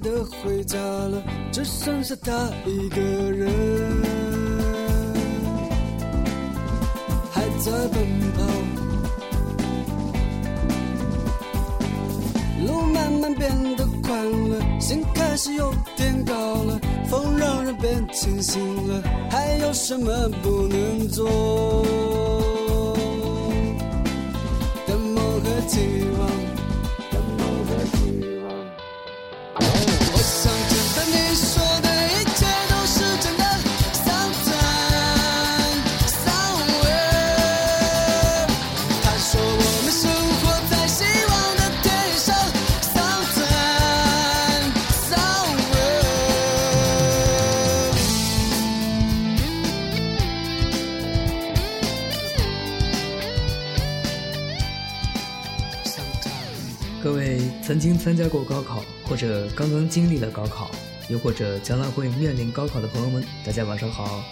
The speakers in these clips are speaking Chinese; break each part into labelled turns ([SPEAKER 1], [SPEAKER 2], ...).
[SPEAKER 1] 的回家了，只剩下他一个人，还在奔跑。路慢慢变得宽了，心开始有点高了，风让人变清醒了，还有什么不能做？的梦和期望。
[SPEAKER 2] 各位曾经参加过高考，或者刚刚经历了高考，又或者将来会面临高考的朋友们，大家晚上好！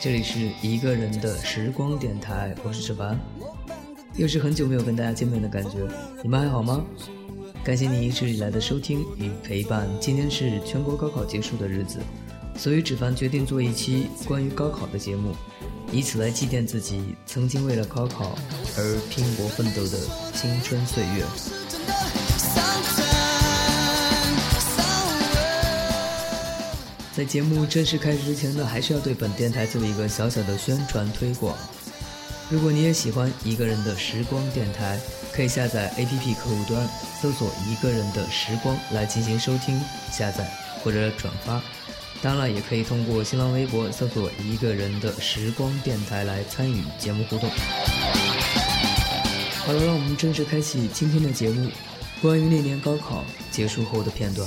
[SPEAKER 2] 这里是一个人的时光电台，我是志凡，又是很久没有跟大家见面的感觉，你们还好吗？感谢你一直以来的收听与陪伴。今天是全国高考结束的日子，所以志凡决定做一期关于高考的节目，以此来祭奠自己曾经为了高考而拼搏奋斗的青春岁月。在节目正式开始之前呢，还是要对本电台做一个小小的宣传推广。如果你也喜欢一个人的时光电台，可以下载 APP 客户端，搜索“一个人的时光”来进行收听、下载或者转发。当然，也可以通过新浪微博搜索“一个人的时光电台”来参与节目互动。好了，让我们正式开启今天的节目，关于那年高考结束后的片段。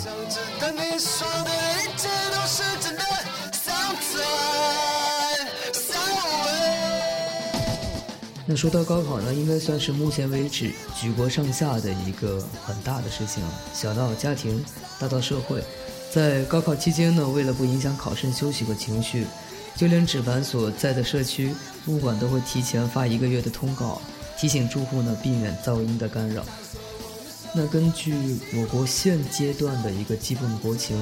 [SPEAKER 2] 那说到高考呢，应该算是目前为止举国上下的一个很大的事情，小到家庭，大到社会。在高考期间呢，为了不影响考生休息和情绪，就连纸凡所在的社区物管都会提前发一个月的通告，提醒住户呢避免噪音的干扰。那根据我国现阶段的一个基本国情，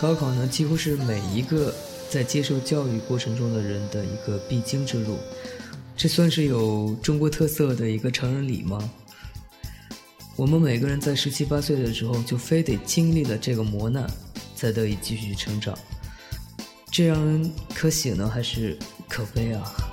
[SPEAKER 2] 高考呢几乎是每一个在接受教育过程中的人的一个必经之路。这算是有中国特色的一个成人礼吗？我们每个人在十七八岁的时候，就非得经历了这个磨难，才得以继续成长。这让人可喜呢，还是可悲啊？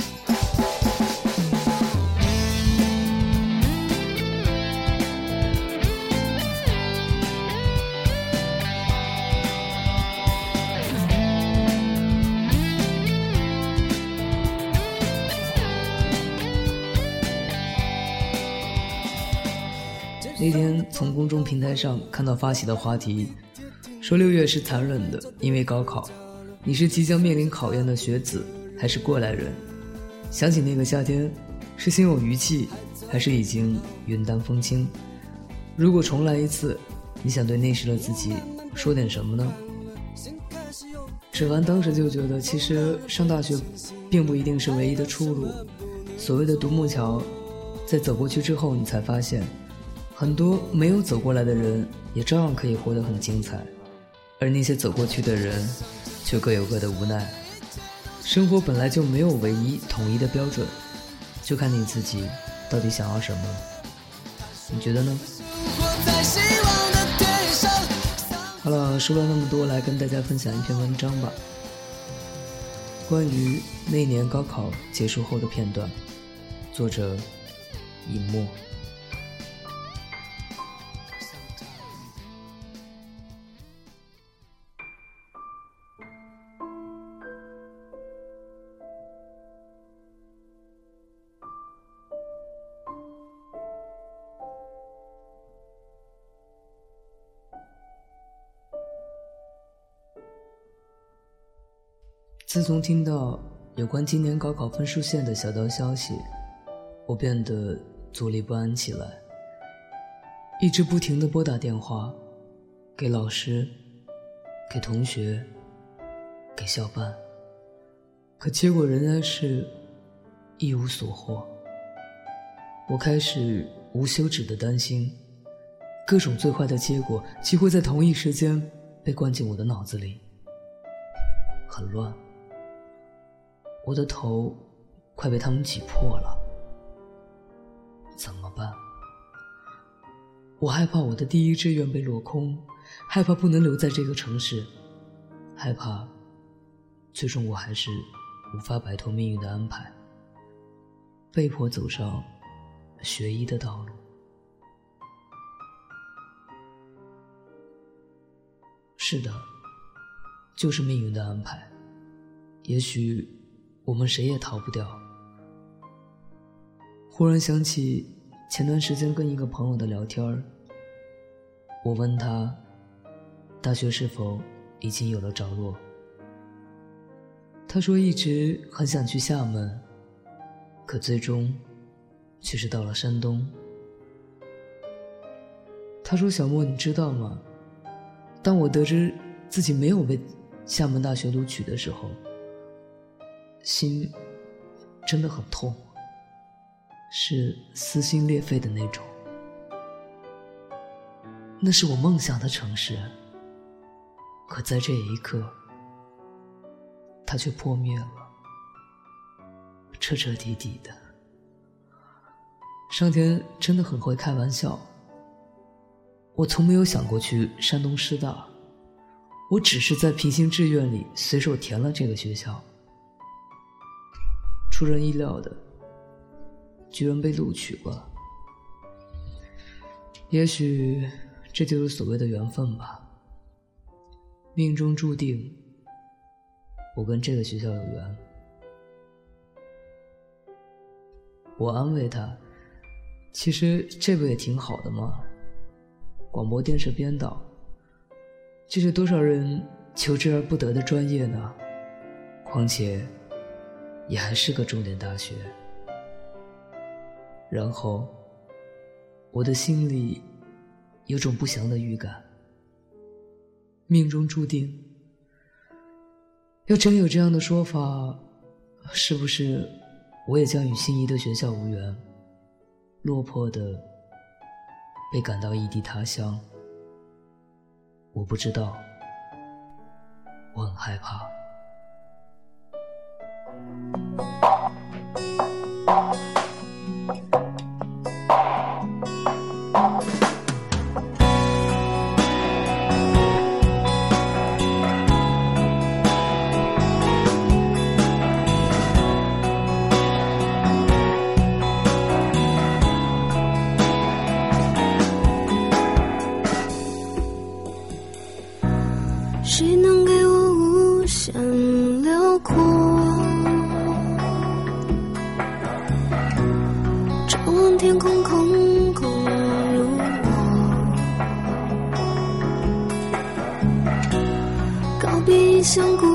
[SPEAKER 2] 那天从公众平台上看到发起的话题，说六月是残忍的，因为高考。你是即将面临考验的学子，还是过来人？想起那个夏天，是心有余悸，还是已经云淡风轻？如果重来一次，你想对那时的自己说点什么呢？沈凡当时就觉得，其实上大学，并不一定是唯一的出路。所谓的独木桥，在走过去之后，你才发现。很多没有走过来的人，也照样可以活得很精彩，而那些走过去的人，却各有各的无奈。生活本来就没有唯一统一的标准，就看你自己到底想要什么。你觉得呢？好了，说了那么多，来跟大家分享一篇文章吧。关于那年高考结束后的片段，作者：尹墨。自从听到有关今年高考分数线的小道消息，我变得坐立不安起来，一直不停的拨打电话，给老师，给同学，给校办，可结果仍然是一无所获。我开始无休止的担心，各种最坏的结果几乎在同一时间被灌进我的脑子里，很乱。我的头快被他们挤破了，怎么办？我害怕我的第一志愿被落空，害怕不能留在这个城市，害怕最终我还是无法摆脱命运的安排，被迫走上学医的道路。是的，就是命运的安排，也许。我们谁也逃不掉。忽然想起前段时间跟一个朋友的聊天，我问他，大学是否已经有了着落？他说一直很想去厦门，可最终却是到了山东。他说：“小莫，你知道吗？当我得知自己没有被厦门大学录取的时候。”心真的很痛，是撕心裂肺的那种。那是我梦想的城市，可在这一刻，它却破灭了，彻彻底底的。上天真的很会开玩笑。我从没有想过去山东师大，我只是在平行志愿里随手填了这个学校。出人意料的，居然被录取了。也许这就是所谓的缘分吧。命中注定，我跟这个学校有缘。我安慰他，其实这不也挺好的吗？广播电视编导，这是多少人求之而不得的专业呢？况且。也还是个重点大学，然后，我的心里有种不祥的预感。命中注定，要真有这样的说法，是不是我也将与心仪的学校无缘，落魄的被赶到异地他乡？我不知道，我很害怕。
[SPEAKER 3] 天空空空如我，告别像孤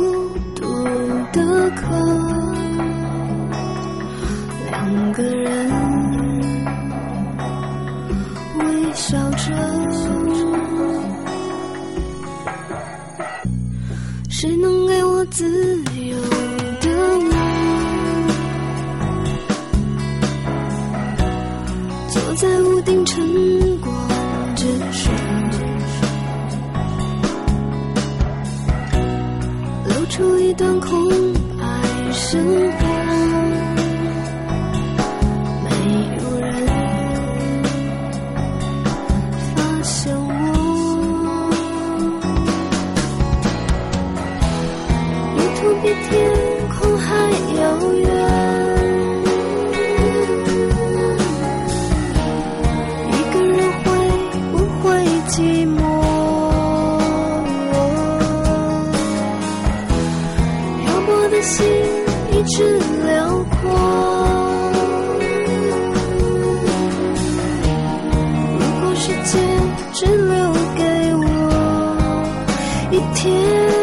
[SPEAKER 3] 独的客，两个人走出一段空白生活，没有人发现我。路途比天空还遥远。时间只留给我一天。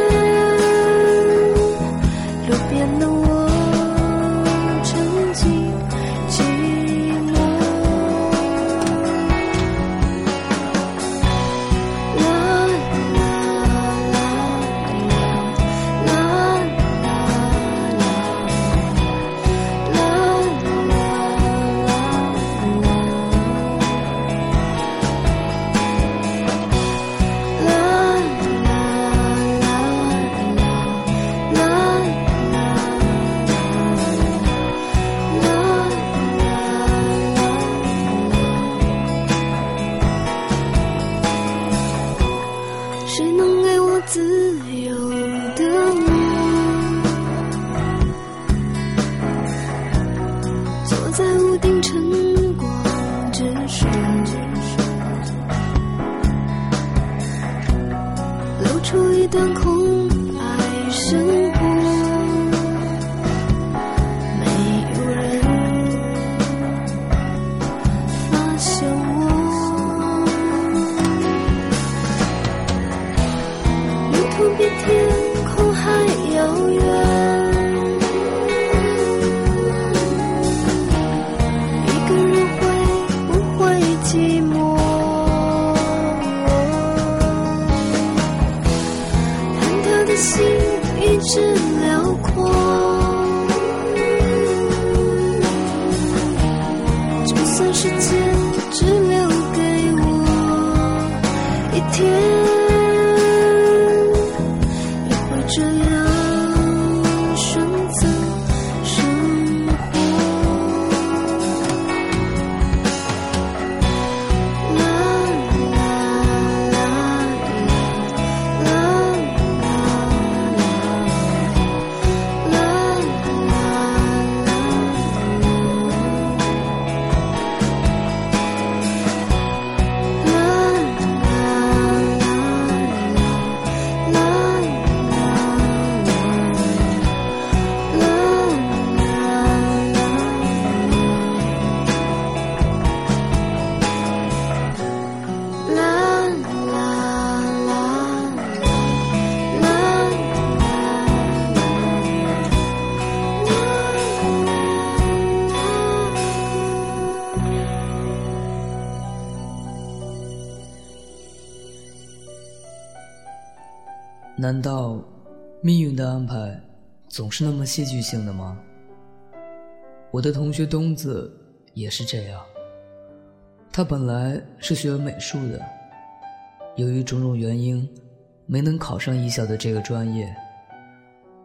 [SPEAKER 3] 比天空还遥远。
[SPEAKER 2] 难道命运的安排总是那么戏剧性的吗？我的同学东子也是这样。他本来是学美术的，由于种种原因，没能考上艺校的这个专业。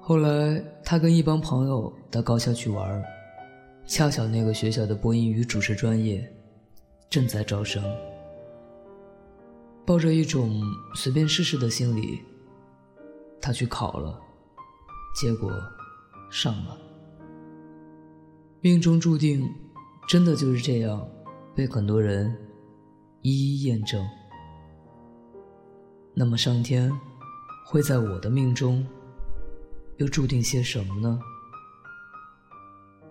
[SPEAKER 2] 后来他跟一帮朋友到高校去玩，恰巧那个学校的播音与主持专业正在招生，抱着一种随便试试的心理。他去考了，结果上了。命中注定，真的就是这样，被很多人一一验证。那么上天会在我的命中又注定些什么呢？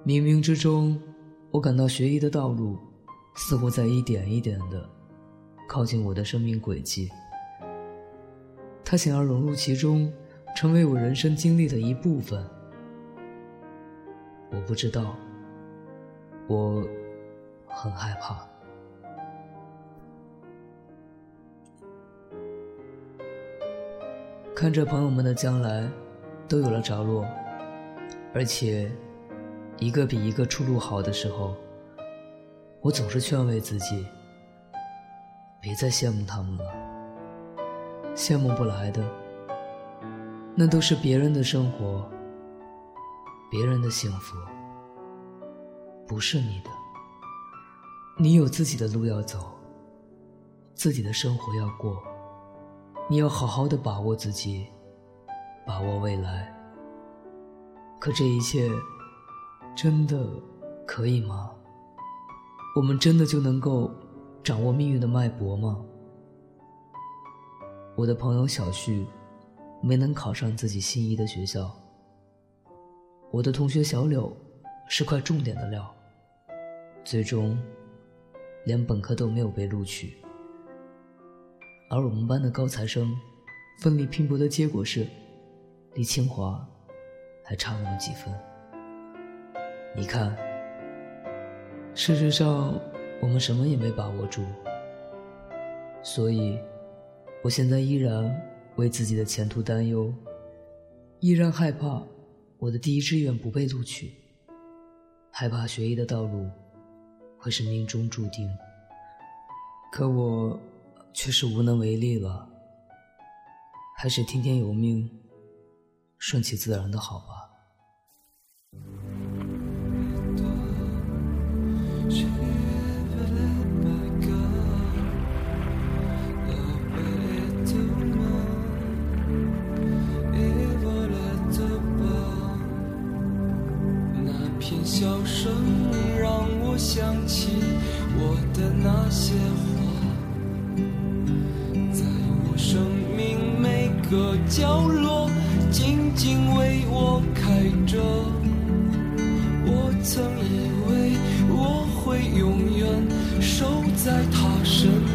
[SPEAKER 2] 冥冥之中，我感到学医的道路似乎在一点一点的靠近我的生命轨迹。他想要融入其中，成为我人生经历的一部分。我不知道，我很害怕。看着朋友们的将来都有了着落，而且一个比一个出路好的时候，我总是劝慰自己：别再羡慕他们了。羡慕不来的，那都是别人的生活，别人的幸福，不是你的。你有自己的路要走，自己的生活要过，你要好好的把握自己，把握未来。可这一切，真的可以吗？我们真的就能够掌握命运的脉搏吗？我的朋友小旭没能考上自己心仪的学校。我的同学小柳是块重点的料，最终连本科都没有被录取。而我们班的高材生奋力拼搏的结果是，离清华还差那么几分。你看，事实上我们什么也没把握住，所以，我现在依然为自己的前途担忧，依然害怕我的第一志愿不被录取，害怕学医的道路会是命中注定。可我却是无能为力了，还是听天由命，顺其自然的好吧。
[SPEAKER 4] 想起我的那些花，在我生命每个角落静静为我开着。我曾以为我会永远守在他身旁，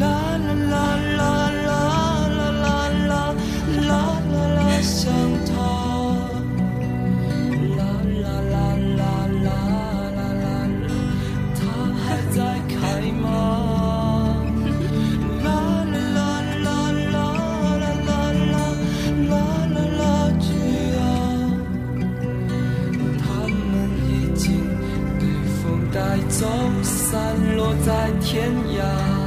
[SPEAKER 4] 啦啦啦啦啦啦啦啦啦啦啦，想他。啦啦啦啦啦啦啦啦啦，他还在开吗？啦啦啦啦啦啦啦啦啦，记得。他们已经被风带走，散落在天涯。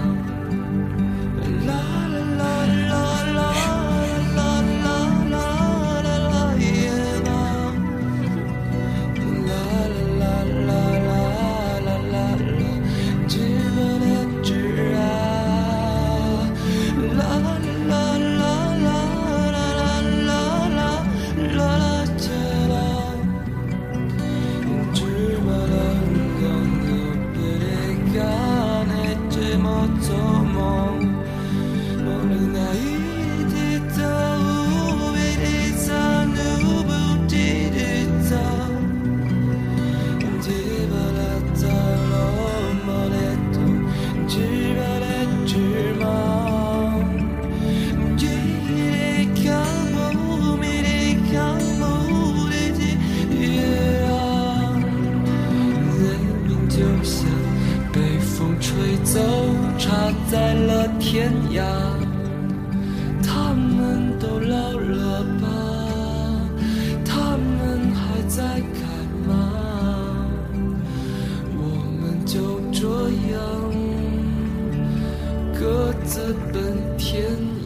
[SPEAKER 4] 各自奔天涯。